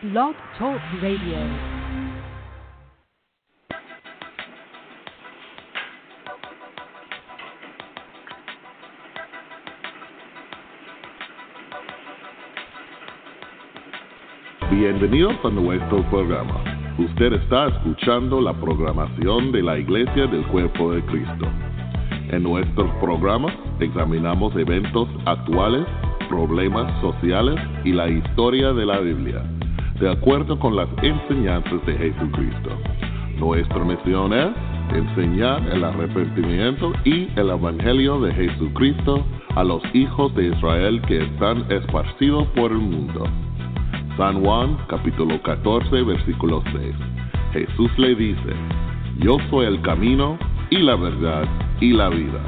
Blog Talk Radio. Bienvenidos a nuestro programa. Usted está escuchando la programación de la Iglesia del Cuerpo de Cristo. En nuestro programa examinamos eventos actuales, problemas sociales y la historia de la Biblia, de acuerdo con las enseñanzas de Jesucristo. Nuestra misión es enseñar el arrepentimiento y el Evangelio de Jesucristo a los hijos de Israel que están esparcidos por el mundo. San Juan capítulo 14 versículo 6. Jesús le dice, yo soy el camino y la verdad y la vida.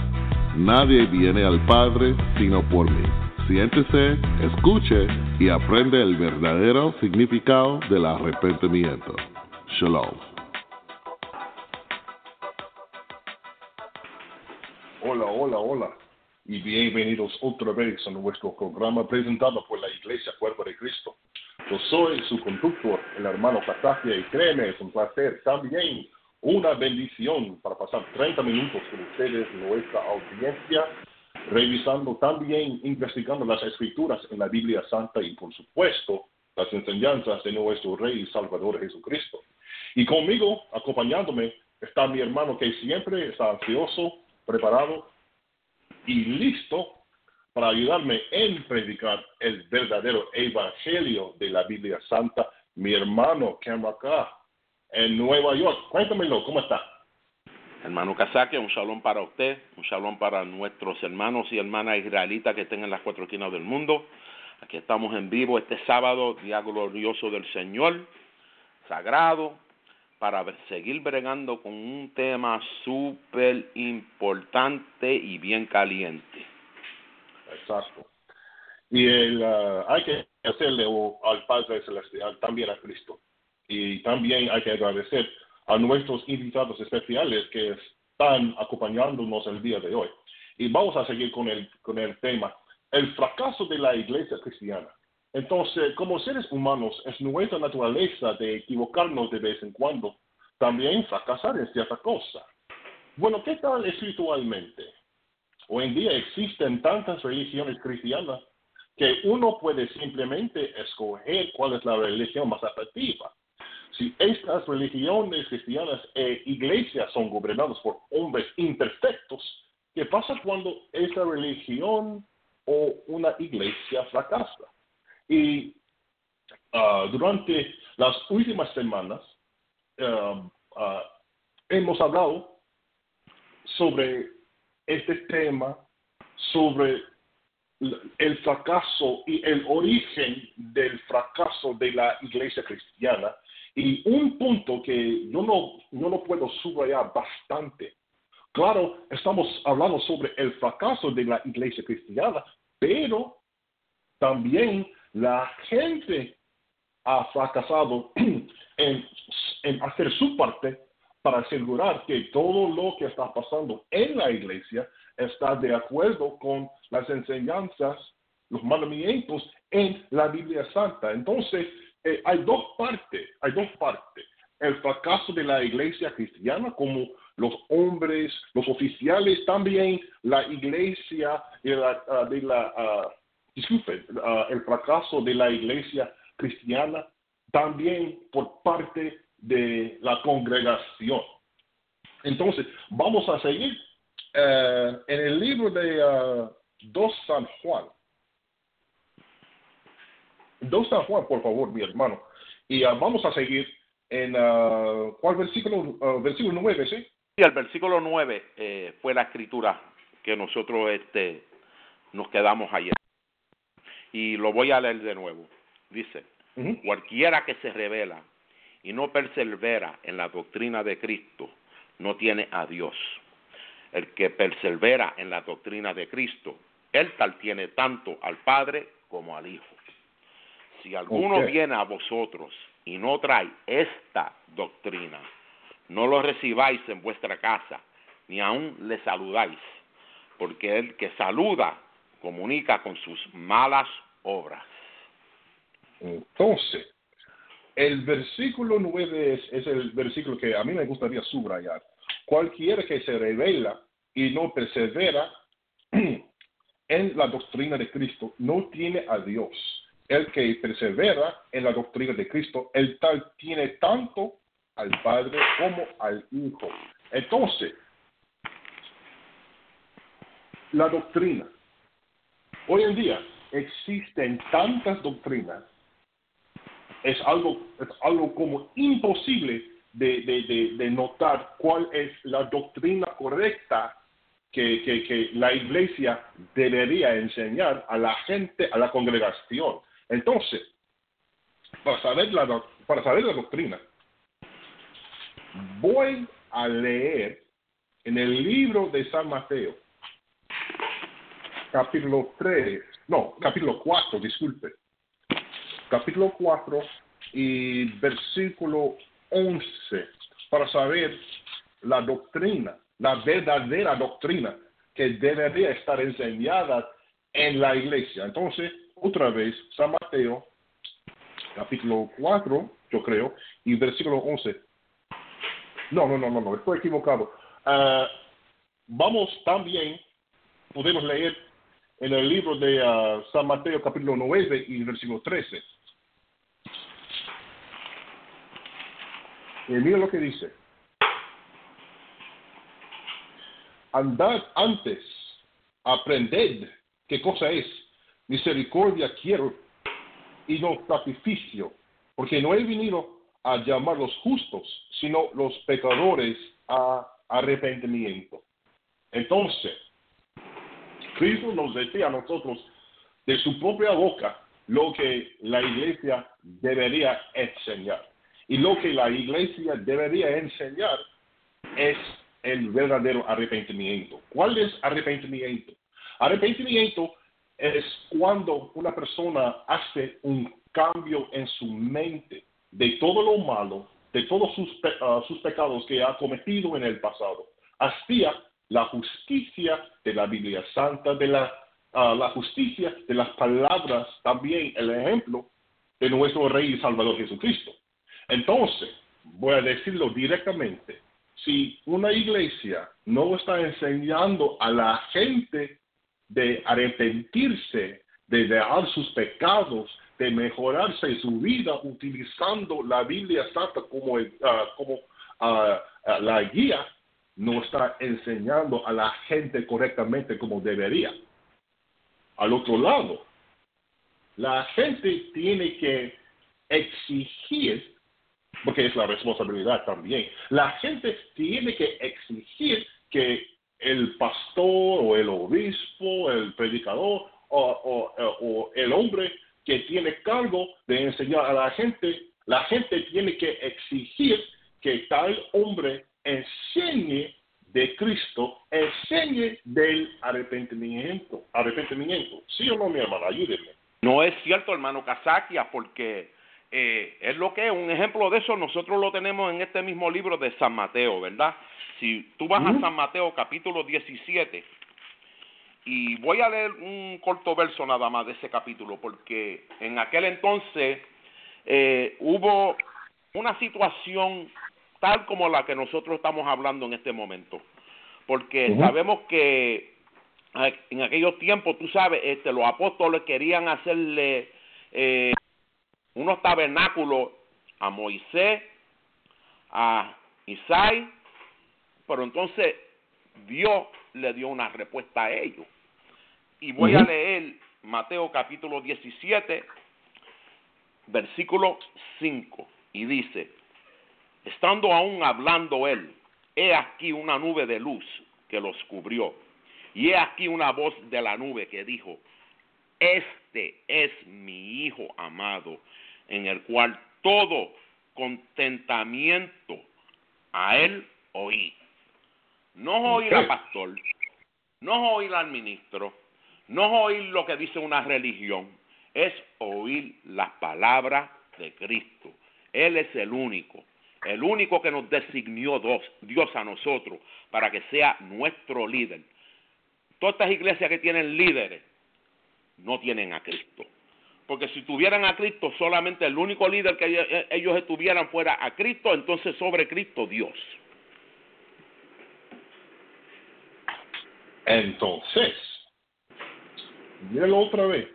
Nadie viene al Padre sino por mí. Siéntese, escuche y aprende el verdadero significado del arrepentimiento. Shalom. Hola, hola, hola. Y bienvenidos otra vez a nuestro programa presentado por la Iglesia Cuerpo de Cristo. Yo soy su conductor, el hermano Castacia, y créeme, es un placer también, una bendición para pasar 30 minutos con ustedes, nuestra audiencia, revisando también, investigando las escrituras en la Biblia Santa y, por supuesto, las enseñanzas de nuestro Rey y Salvador Jesucristo. Y conmigo, acompañándome, está mi hermano que siempre está ansioso, preparado y listo para ayudarme en predicar el verdadero evangelio de la Biblia Santa, mi hermano Ken acá en Nueva York. Cuéntamelo, ¿cómo está? Hermano Casaque, un shalom para usted, un shalom para nuestros hermanos y hermanas israelitas que estén en las cuatro esquinas del mundo. Aquí estamos en vivo este sábado, día glorioso del Señor, sagrado, para seguir bregando con un tema súper importante y bien caliente. Exacto. Y el, uh, hay que hacerle al Padre Celestial, también a Cristo. Y también hay que agradecer a nuestros invitados especiales que están acompañándonos el día de hoy. Y vamos a seguir con el, con el tema, el fracaso de la iglesia cristiana. Entonces, como seres humanos, es nuestra naturaleza de equivocarnos de vez en cuando, también fracasar en cierta cosa. Bueno, ¿qué tal espiritualmente? Hoy en día existen tantas religiones cristianas que uno puede simplemente escoger cuál es la religión más atractiva. Si estas religiones cristianas e iglesias son gobernadas por hombres imperfectos, ¿qué pasa cuando esa religión o una iglesia fracasa? Y uh, durante las últimas semanas uh, uh, hemos hablado sobre este tema sobre el fracaso y el origen del fracaso de la iglesia cristiana. Y un punto que yo no, no lo puedo subrayar bastante. Claro, estamos hablando sobre el fracaso de la iglesia cristiana, pero también la gente ha fracasado en, en hacer su parte para asegurar que todo lo que está pasando en la iglesia está de acuerdo con las enseñanzas, los mandamientos en la Biblia Santa. Entonces, eh, hay dos partes, hay dos partes. El fracaso de la iglesia cristiana, como los hombres, los oficiales, también la iglesia de la, uh, de la uh, el fracaso de la iglesia cristiana, también por parte de la congregación. Entonces, vamos a seguir eh, en el libro de uh, 2 San Juan. 2 San Juan, por favor, mi hermano. Y uh, vamos a seguir en, uh, ¿cuál versículo? versículo 9, ¿sí? Sí, el versículo 9 eh, fue la escritura que nosotros este, nos quedamos ayer. Y lo voy a leer de nuevo. dice, Ujú. cualquiera que se revela y no persevera en la doctrina de Cristo no tiene a Dios. El que persevera en la doctrina de Cristo, él tal tiene tanto al Padre como al Hijo. Si alguno viene a vosotros y no trae esta doctrina, no lo recibáis en vuestra casa, ni aun le saludáis, porque el que saluda comunica con sus malas obras. Entonces, el versículo 9 es, es el versículo que a mí me gustaría subrayar. Cualquiera que se revela y no persevera en la doctrina de Cristo no tiene a Dios. El que persevera en la doctrina de Cristo, el tal tiene tanto al Padre como al Hijo. Entonces, la doctrina. Hoy en día existen tantas doctrinas es algo, es algo como imposible de, de, de, notar cuál es la doctrina correcta que, que la iglesia debería enseñar a la gente, a la congregación. Entonces, para saber la, para saber la doctrina, voy a leer en el libro de San Mateo, capítulo 3, no, capítulo 4, disculpe capítulo 4 y versículo 11 para saber la doctrina, la verdadera doctrina que debería estar enseñada en la iglesia. Entonces, otra vez, San Mateo, capítulo 4, yo creo, y versículo 11. No, no, no, no, no, estoy equivocado. Ah, vamos también, podemos leer en el libro de ah, San Mateo, capítulo 9 y versículo 13. Y mira lo que dice. Andad antes, aprended qué cosa es. Misericordia quiero y no sacrificio, porque no he venido a llamar los justos, sino los pecadores a arrepentimiento. Entonces, Cristo nos decía a nosotros de su propia boca lo que la iglesia debería enseñar. Y lo que la iglesia debería enseñar es el verdadero arrepentimiento. ¿Cuál es arrepentimiento? Arrepentimiento es cuando una persona hace un cambio en su mente de todo lo malo, de todos sus, ah, sus pecados que ha cometido en el pasado, hacia la justicia de la Biblia Santa, de la, ah, la justicia de las palabras, también el ejemplo de nuestro Rey y Salvador Jesucristo. Entonces, voy a decirlo directamente, si una iglesia no está enseñando a la gente de arrepentirse, de dejar sus pecados, de mejorarse su vida utilizando la Biblia Santa como, ah, como ah, la guía, no está enseñando a la gente correctamente como debería. Al otro lado, la gente tiene que exigir, porque es la responsabilidad también, la gente tiene que exigir que el pastor o el obispo, el predicador o, o- el hombre que tiene cargo de enseñar a la gente, la gente tiene que exigir que tal hombre enseñe de Cristo, enseñe del arrepentimiento. Arrepentimiento. ¿Sí o no, mi hermano? Ayúdenme. No es cierto, hermano Casaquia, porque eh, es lo que es. Un ejemplo de eso nosotros lo tenemos en este mismo libro de San Mateo, ¿verdad? Si tú vas a. San Mateo capítulo 17, y voy a leer un corto verso nada más de ese capítulo, porque en aquel entonces eh, hubo una situación tal como la que nosotros estamos hablando en este momento, porque sabemos que a- en aquellos tiempos, tú sabes, este, los apóstoles querían hacerle eh, unos tabernáculos a Moisés, a Isaí, pero entonces Dios le dio una respuesta a ellos. Y voy a leer Mateo capítulo 17, versículo 5, y dice, estando aún hablando él, he aquí una nube de luz que los cubrió, y he aquí una voz de la nube que dijo, este es mi Hijo amado, en el cual todo contentamiento a Él oí. No oír al pastor, no oír al ministro, no oír lo que dice una religión, es oír las palabras de Cristo. Él es el único, el único que nos designó Dios a nosotros para que sea nuestro líder. Todas estas iglesias que tienen líderes no tienen a Cristo. Porque si tuvieran a Cristo, solamente el único líder que ellos estuvieran fuera a Cristo, entonces sobre Cristo Dios. Entonces, mírenlo otra vez.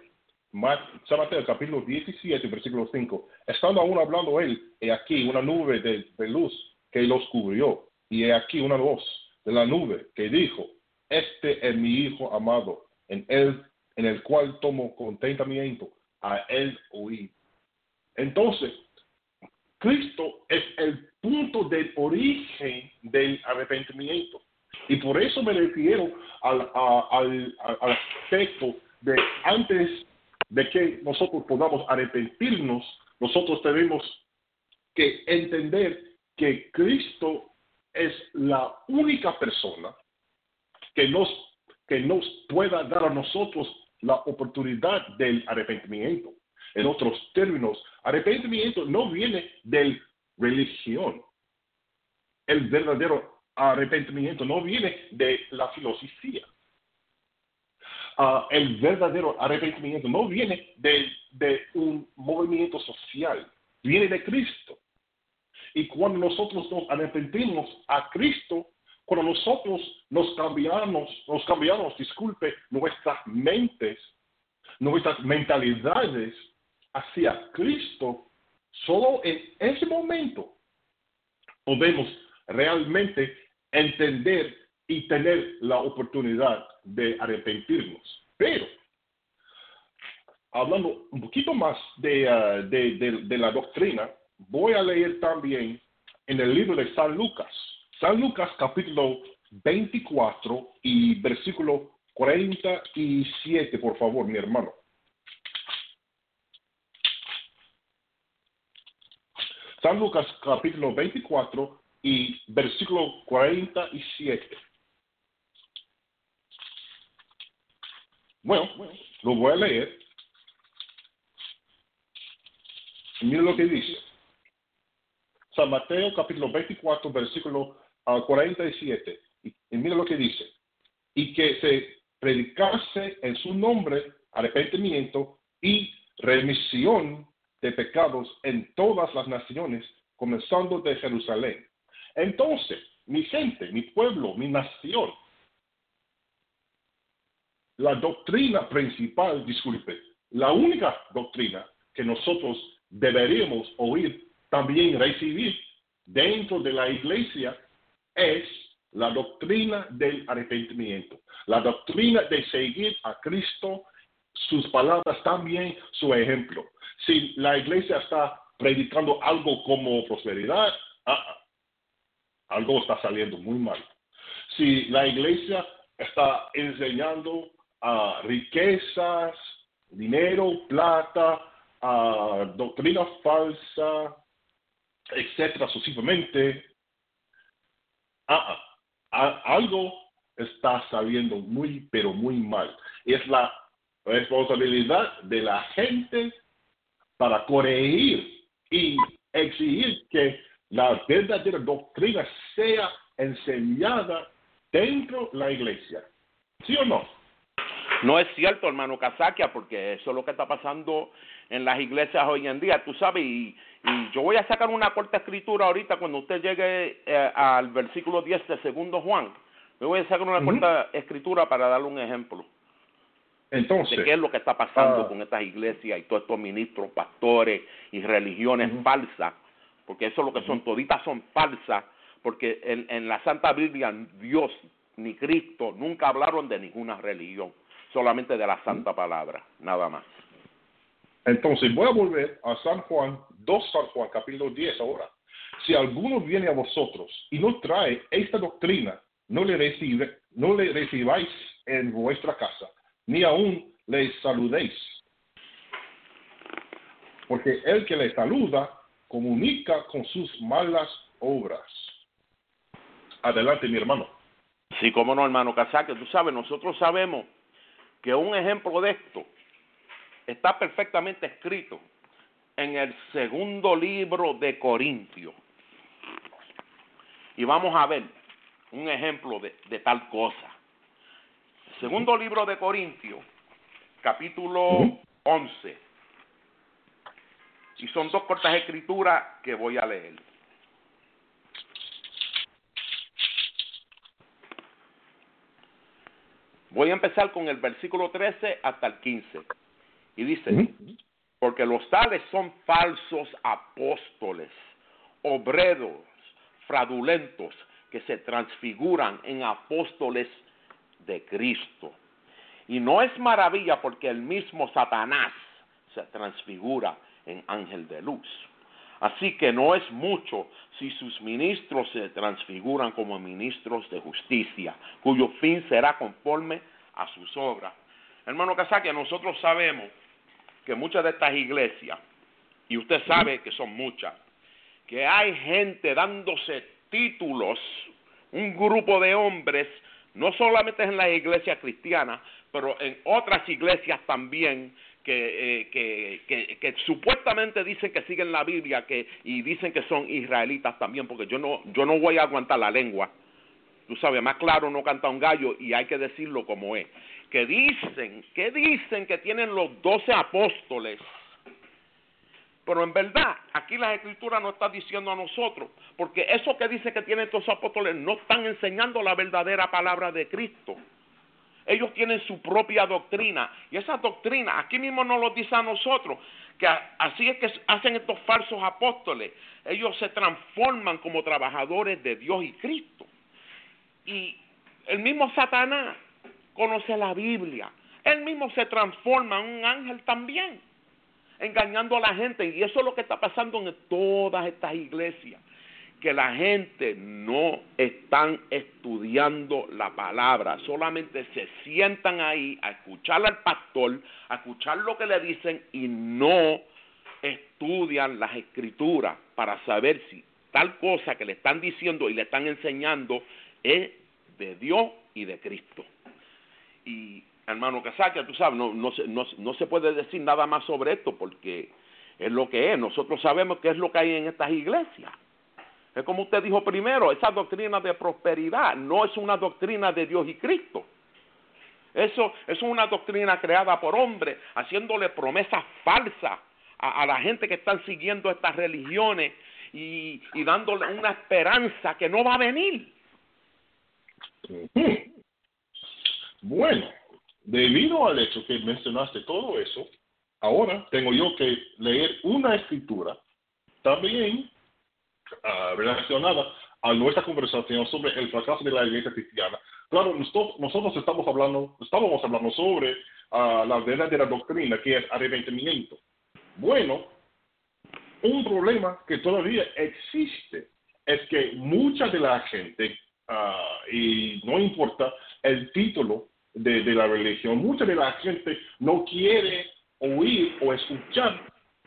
Mateo, capítulo 17, versículo 5. Estando aún hablando él, he aquí una nube de, de luz que los cubrió, y he aquí una voz de la nube que dijo, este es mi Hijo amado, en él, en el cual tomo contentamiento, a él oí. Entonces, Cristo es el punto de origen del arrepentimiento. Y por eso me refiero al, al, al aspecto de antes de que nosotros podamos arrepentirnos, nosotros tenemos que entender que Cristo es la única persona que nos, que nos pueda dar a nosotros la oportunidad del arrepentimiento. En otros términos, arrepentimiento no viene de religión. El verdadero arrepentimiento no viene de la filosofía. Ah, el verdadero arrepentimiento no viene de un movimiento social, viene de Cristo. Y cuando nosotros nos arrepentimos a Cristo, cuando nosotros nos cambiamos, nos cambiamos, disculpe, nuestras mentes, nuestras mentalidades hacia Cristo, solo en ese momento podemos realmente entender y tener la oportunidad de arrepentirnos. Pero, hablando un poquito más de, uh, de, de, la doctrina, voy a leer también en el libro de San Lucas, San Lucas capítulo 24 y versículo 47, por favor, mi hermano. San Lucas capítulo 24 y versículo 47. Bueno, lo voy a leer. Mira lo que dice. San Mateo capítulo 24, versículo 47. Y, y mira lo que dice. Y que se predicase en su nombre arrepentimiento y remisión de pecados en todas las naciones, comenzando de Jerusalén. Entonces, mi gente, mi pueblo, mi nación, la doctrina principal, disculpe, la única doctrina que nosotros deberíamos oír, también recibir dentro de la iglesia es la doctrina del arrepentimiento, la doctrina de seguir a Cristo, sus palabras también, su ejemplo. Si la iglesia está predicando algo como prosperidad, ah, algo está saliendo muy mal. Si la iglesia está enseñando riquezas, dinero, plata, doctrina falsa, etcétera, sucesivamente, ah, ah, algo está saliendo muy, pero muy mal. Es la responsabilidad de la gente para corregir y exigir que la verdadera doctrina sea enseñada dentro de la iglesia. ¿Sí o no? No es cierto, hermano Casaquia, porque eso es lo que está pasando en las iglesias hoy en día, tú sabes, y, yo voy a sacar una corta escritura ahorita cuando usted llegue eh, al versículo 10 de segundo Juan. Me voy a sacar una corta escritura para darle un ejemplo. Entonces, de qué es lo que está pasando ah. con estas iglesias y todos estos ministros, pastores y religiones falsas, porque eso es lo que son, toditas son falsas, porque en, en la Santa Biblia Dios ni Cristo nunca hablaron de ninguna religión solamente de la santa palabra, nada más. Entonces voy a volver a San Juan, 2 San Juan, capítulo 10 ahora. Si alguno viene a vosotros y no trae esta doctrina, no le, recibe, no le recibáis en vuestra casa, ni aún les saludéis. Porque el que les saluda comunica con sus malas obras. Adelante, mi hermano. Sí, como no, hermano Casaque, tú sabes, nosotros sabemos que un ejemplo de esto está perfectamente escrito en el segundo libro de Corintios. Y vamos a ver un ejemplo de, tal cosa. Segundo libro de Corintios, capítulo 11. Y son dos cortas escrituras que voy a leer. Voy a empezar con el versículo 13 hasta el 15. Y dice, porque los tales son falsos apóstoles, obreros, fraudulentos, que se transfiguran en apóstoles de Cristo. Y no es maravilla porque el mismo Satanás se transfigura en ángel de luz. Así que no es mucho si sus ministros se transfiguran como ministros de justicia, cuyo fin será conforme a sus obras. Hermano Casaque, nosotros sabemos que muchas de estas iglesias, y usted sabe que son muchas, que hay gente dándose títulos, un grupo de hombres, no solamente en las iglesias cristianas, pero en otras iglesias también, que, eh, que, que, que, supuestamente dicen que siguen la Biblia que, y dicen que son israelitas también, porque yo no, yo no voy a aguantar la lengua. Tú sabes, más claro no canta un gallo y hay que decirlo como es. Que dicen, que dicen que tienen los doce apóstoles. Pero en verdad, aquí la escritura no está diciendo a nosotros, porque eso que dice que tienen estos apóstoles no están enseñando la verdadera palabra de Cristo. Ellos tienen su propia doctrina. Y esa doctrina, aquí mismo nos lo dice a nosotros, que así es que hacen estos falsos apóstoles. Ellos se transforman como trabajadores de Dios y Cristo. Y el mismo Satanás conoce la Biblia. Él mismo se transforma en un ángel también, engañando a la gente. Y eso es lo que está pasando en todas estas iglesias que la gente no están estudiando la palabra, solamente se sientan ahí a escuchar al pastor, a escuchar lo que le dicen y no estudian las escrituras para saber si tal cosa que le están diciendo y le están enseñando es de Dios y de Cristo. Y hermano Casaca, tú sabes, no, no, no, no se puede decir nada más sobre esto porque es lo que es. Nosotros sabemos qué es lo que hay en estas iglesias. Es como usted dijo primero, esa doctrina de prosperidad no es una doctrina de Dios y Cristo. Eso, es una doctrina creada por hombres, haciéndole promesas falsas a, a, la gente que están siguiendo estas religiones y, y dándole una esperanza que no va a venir. Bueno, debido al hecho que mencionaste todo eso, ahora tengo yo que leer una escritura también uh, relacionada a nuestra conversación sobre el fracaso de la iglesia cristiana. Claro, nosotros, nosotros estamos hablando, estábamos hablando sobre uh, la verdadera doctrina, que es arrepentimiento. Bueno, un problema que todavía existe es que mucha de la gente, uh, y no importa el título de, de la religión, mucha de la gente no quiere oír o escuchar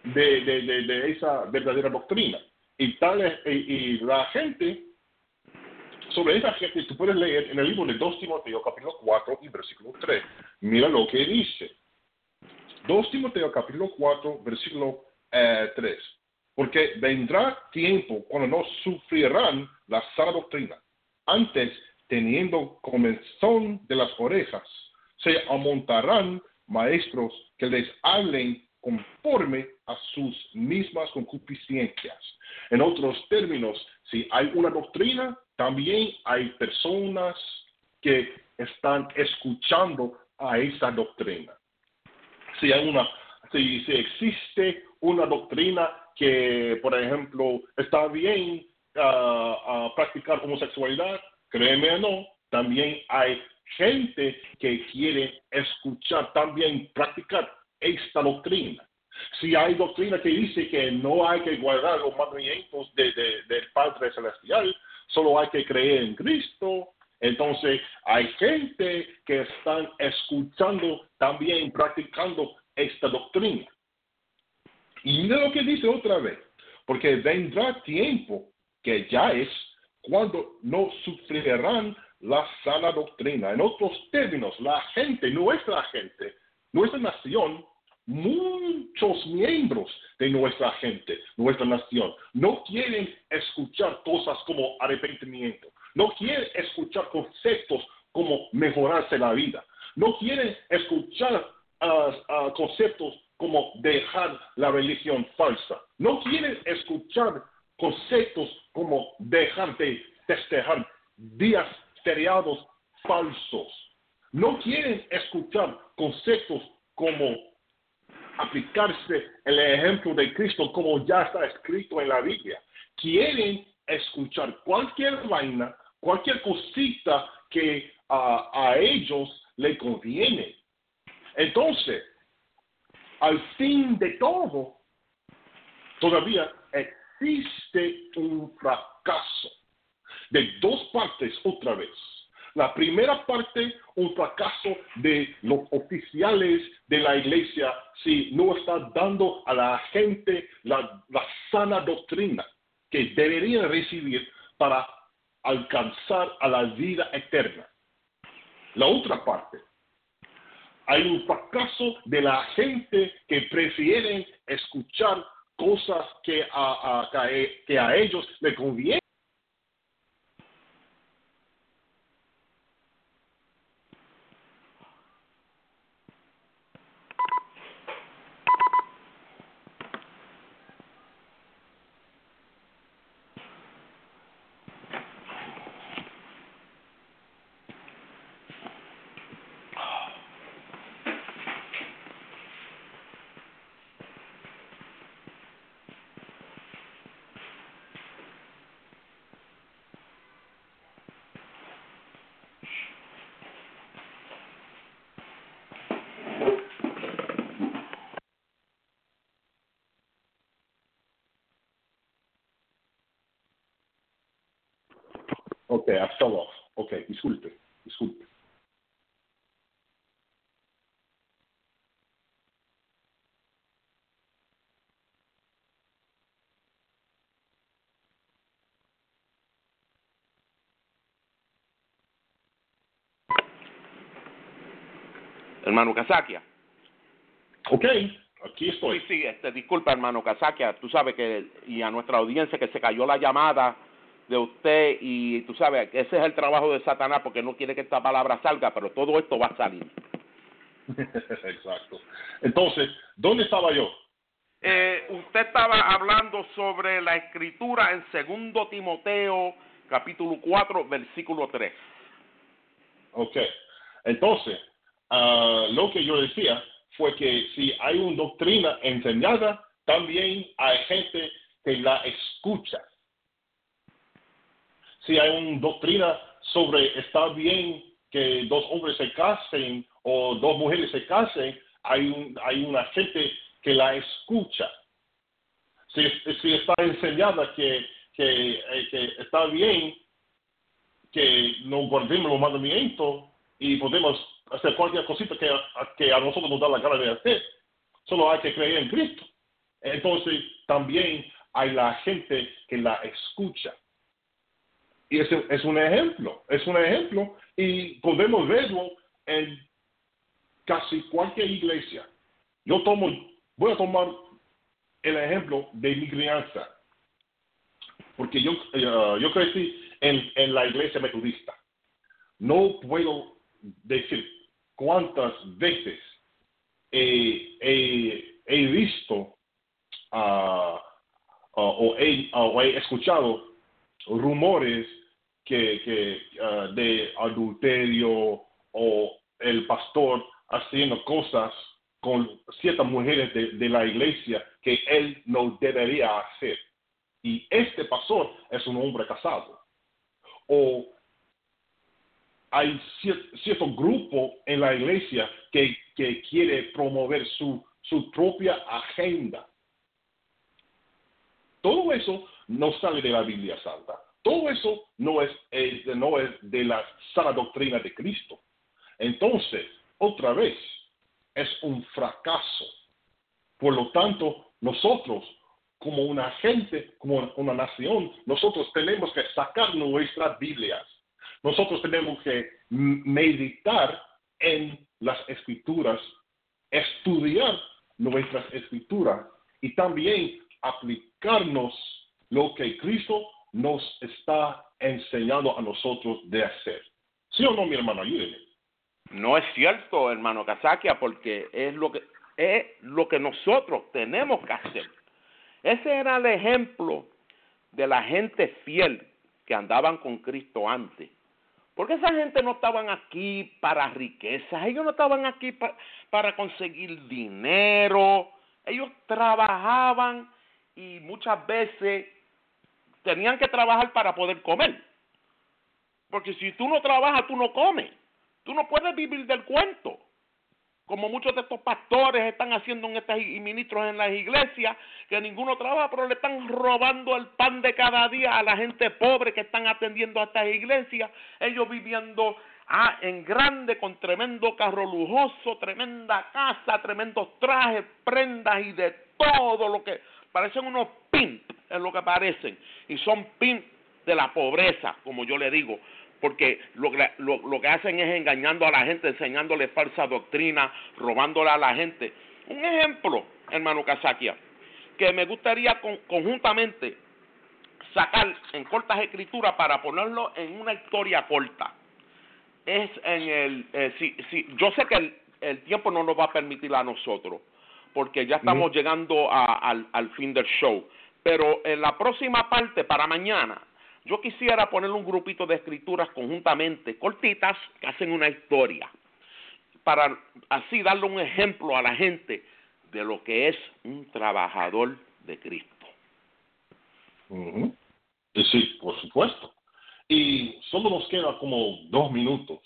de, de, de, de esa verdadera doctrina y, tal, y, y, la gente, sobre esa gente, tú puedes leer en el libro de 2 Timoteo, capítulo 4 y versículo 3. Mira lo que dice. 2 Timoteo, capítulo 4, versículo eh, 3. Porque vendrá tiempo cuando no sufrirán la sana doctrina. Antes, teniendo comenzón de las orejas, se amontarán maestros que les hablen conforme a sus mismas concupiscencias. En otros términos, si hay una doctrina, también hay personas que están escuchando a esa doctrina. Si hay una, si, existe una doctrina que, por ejemplo, está bien uh, practicar homosexualidad, créeme o no, también hay gente que quiere escuchar, también practicar esta doctrina. Si hay doctrina que dice que no hay que guardar los mandamientos de, de, del Padre Celestial, solo hay que creer en Cristo Entonces, hay gente que están escuchando también, practicando esta doctrina. Y mira lo que dice otra vez, porque vendrá tiempo, que ya es, cuando no sufrirán la sana doctrina. En otros términos, la gente, nuestra gente, nuestra nación, muchos miembros de nuestra gente, nuestra nación, no quieren escuchar cosas como arrepentimiento, no quieren escuchar conceptos como mejorarse la vida, no quieren escuchar ah, ah, conceptos como dejar la religión falsa, no quieren escuchar conceptos como dejar de festejar días feriados falsos. No quieren escuchar conceptos como aplicarse el ejemplo de Cristo como ya está escrito en la Biblia. Quieren escuchar cualquier vaina, cualquier cosita que a ellos le conviene. Entonces, al fin de todo, todavía existe un fracaso de dos partes otra vez. La primera parte, un fracaso de los oficiales de la iglesia si no está dando a la gente la, sana doctrina que deberían recibir para alcanzar a la vida eterna. La otra parte, hay un fracaso de la gente que prefieren escuchar cosas que a, que a ellos les conviene Ok, I fell off. Ok, disculpe, disculpe. Hermano Casaquia. Ok, aquí estoy. Sí, sí, este, disculpa, hermano Casaquia. Tú sabes que, y a nuestra audiencia que se cayó la llamada de usted y tú sabes que ese es el trabajo de Satanás porque no quiere que esta palabra salga, pero todo esto va a salir. Exacto. Entonces, ¿dónde estaba yo? Eh, usted estaba hablando sobre la escritura en segundo Timoteo capítulo 4 versículo 3. Ok. Entonces, ah, lo que yo decía fue que si hay una doctrina enseñada, también hay gente que la escucha si hay una doctrina sobre está bien que dos hombres se casen o dos mujeres se casen, hay, hay una gente que la escucha. Si, está enseñada que, eh, que, está bien que no guardemos los mandamientos y podemos hacer cualquier cosita que, que a nosotros nos da la gana de hacer, solo hay que creer en Cristo. Entonces también hay la gente que la escucha. Y ese es un ejemplo, es un ejemplo y podemos verlo en casi cualquier iglesia. Yo tomo, voy a tomar el ejemplo de mi crianza, porque yo, eh, yo crecí en, en la iglesia metodista. No puedo decir cuántas veces he visto ah, o, he, o he escuchado rumores que, ah, de adulterio o el pastor haciendo cosas con ciertas mujeres de, la iglesia que él no debería hacer. Y este pastor es un hombre casado. O hay cierto grupo en la iglesia que, que quiere promover su, su propia agenda. Todo eso no sale de la Biblia Santa todo eso no es, no es de la sana doctrina de Cristo. Entonces, otra vez, es un fracaso. Por lo tanto, nosotros, como una gente, como una nación, nosotros tenemos que sacar nuestras Biblias. Nosotros tenemos que meditar en las escrituras, estudiar nuestras escrituras y también aplicarnos lo que Cristo nos está enseñando a nosotros de hacer. ¿Sí o no, mi hermano? Ayúdeme. No es cierto, hermano Kazakia, porque es lo que es lo que nosotros tenemos que hacer. Ese era el ejemplo de la gente fiel que andaban con Cristo antes. Porque esa gente no estaban aquí para riquezas, ellos no estaban aquí para conseguir dinero, ellos trabajaban y muchas veces tenían que trabajar para poder comer. Porque si tú no trabajas, tú no comes. Tú no puedes vivir del cuento. Como muchos de estos pastores están haciendo en estas, y ministros en las iglesias, que ninguno trabaja, pero le están robando el pan de cada día a la gente pobre que están atendiendo a estas iglesias. Ellos viviendo ah, en grande, con tremendo carro lujoso, tremenda casa, tremendos trajes, prendas y de todo lo que parecen unos pimps, es lo que parecen. Y son pimps de la pobreza, como yo le digo porque lo, lo, lo, que hacen es engañando a la gente, enseñándole falsa doctrina, robándole a la gente. Un ejemplo, hermano Casaquia, que me gustaría conjuntamente sacar en cortas escrituras para ponerlo en una historia corta. Es en el, eh, si, si, yo sé que el, tiempo no nos va a permitir a nosotros, porque ya estamos llegando al, al fin del show. Pero en la próxima parte, para mañana, yo quisiera poner un grupito de escrituras conjuntamente, cortitas, que hacen una historia, para así darle un ejemplo a la gente de lo que es un trabajador de Cristo. Sí, por supuesto. Y solo nos queda como dos minutos,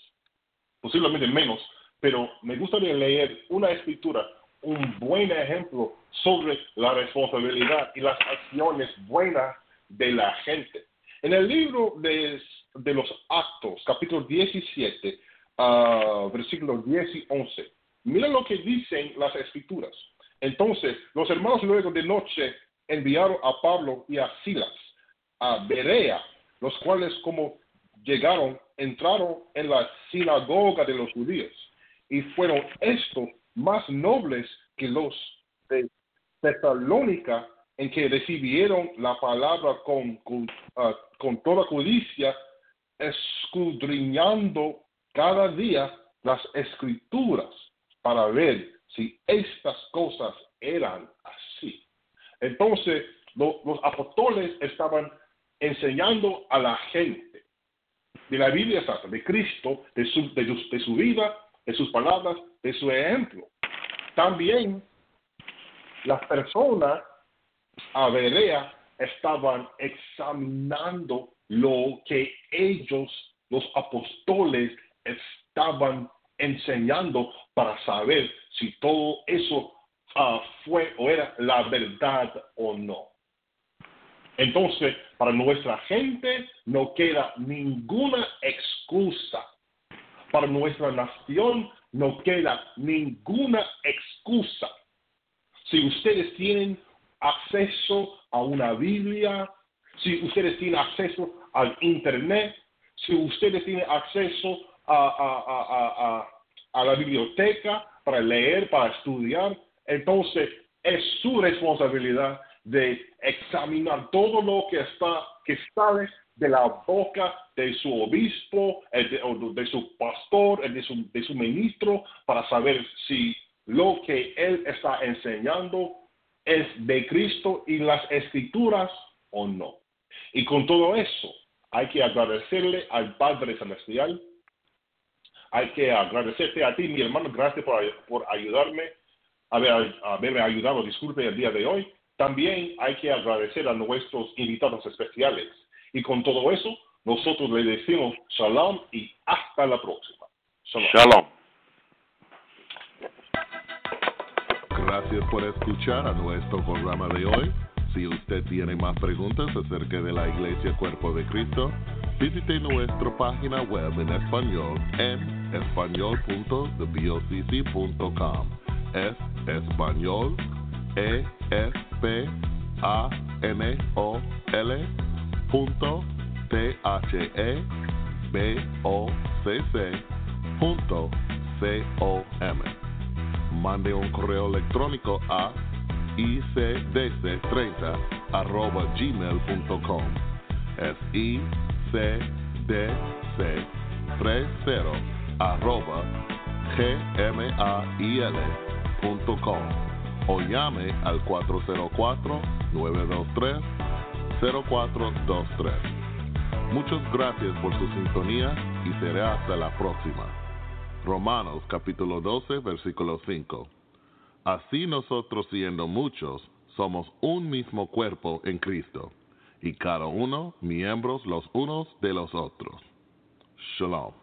posiblemente menos, pero me gustaría leer una escritura, un buen ejemplo sobre la responsabilidad y las acciones buenas de la gente. En el libro de, los Actos, capítulo 17, uh, versículos 10 y 11, miren lo que dicen las escrituras. Entonces, los hermanos luego de noche enviaron a Pablo y a Silas a Berea, los cuales como llegaron, entraron en la sinagoga de los judíos y fueron estos más nobles que los de Tesalónica en que recibieron la palabra con, ah, con, toda codicia, escudriñando cada día las escrituras para ver si estas cosas eran así. Entonces, los apóstoles estaban enseñando a la gente de la Biblia Santa, de Cristo, de su, de su vida, de sus palabras, de su ejemplo. También las personas a Berea estaban examinando lo que ellos, los apóstoles, estaban enseñando para saber si todo eso ah, fue o era la verdad o no. Entonces, para nuestra gente no queda ninguna excusa. Para nuestra nación no queda ninguna excusa. Si ustedes tienen acceso a una Biblia, si ustedes tienen acceso al Internet, si ustedes tienen acceso a, la biblioteca para leer, para estudiar, entonces es su responsabilidad de examinar todo lo que está que sale de la boca de su obispo, de, de su pastor, de su, de su ministro, para saber si lo que él está enseñando es de Cristo y las escrituras o no. Y con todo eso, hay que agradecerle al Padre Celestial. Hay que agradecerte a ti, mi hermano. Gracias por, por ayudarme, haber, haberme ayudado, disculpe, el día de hoy. También hay que agradecer a nuestros invitados especiales. Y con todo eso, nosotros le decimos shalom y hasta la próxima. shalom. Gracias por escuchar a nuestro programa de hoy. Si usted tiene más preguntas acerca de la Iglesia Cuerpo de Cristo, visite nuestra página web en español en español.thebocc.com. Es español, e s p a n o l punto t h e b o c c punto c o m. Mande un correo electrónico a icdc30 arroba gmail.com. Es icdc 30 arroba gmail.com o llame al 404-923-0423. Muchas gracias por su sintonía y será hasta la próxima. Romanos capítulo 12 versículo 5. Así nosotros siendo muchos, somos un mismo cuerpo en Cristo, y cada uno miembros los unos de los otros. Shalom.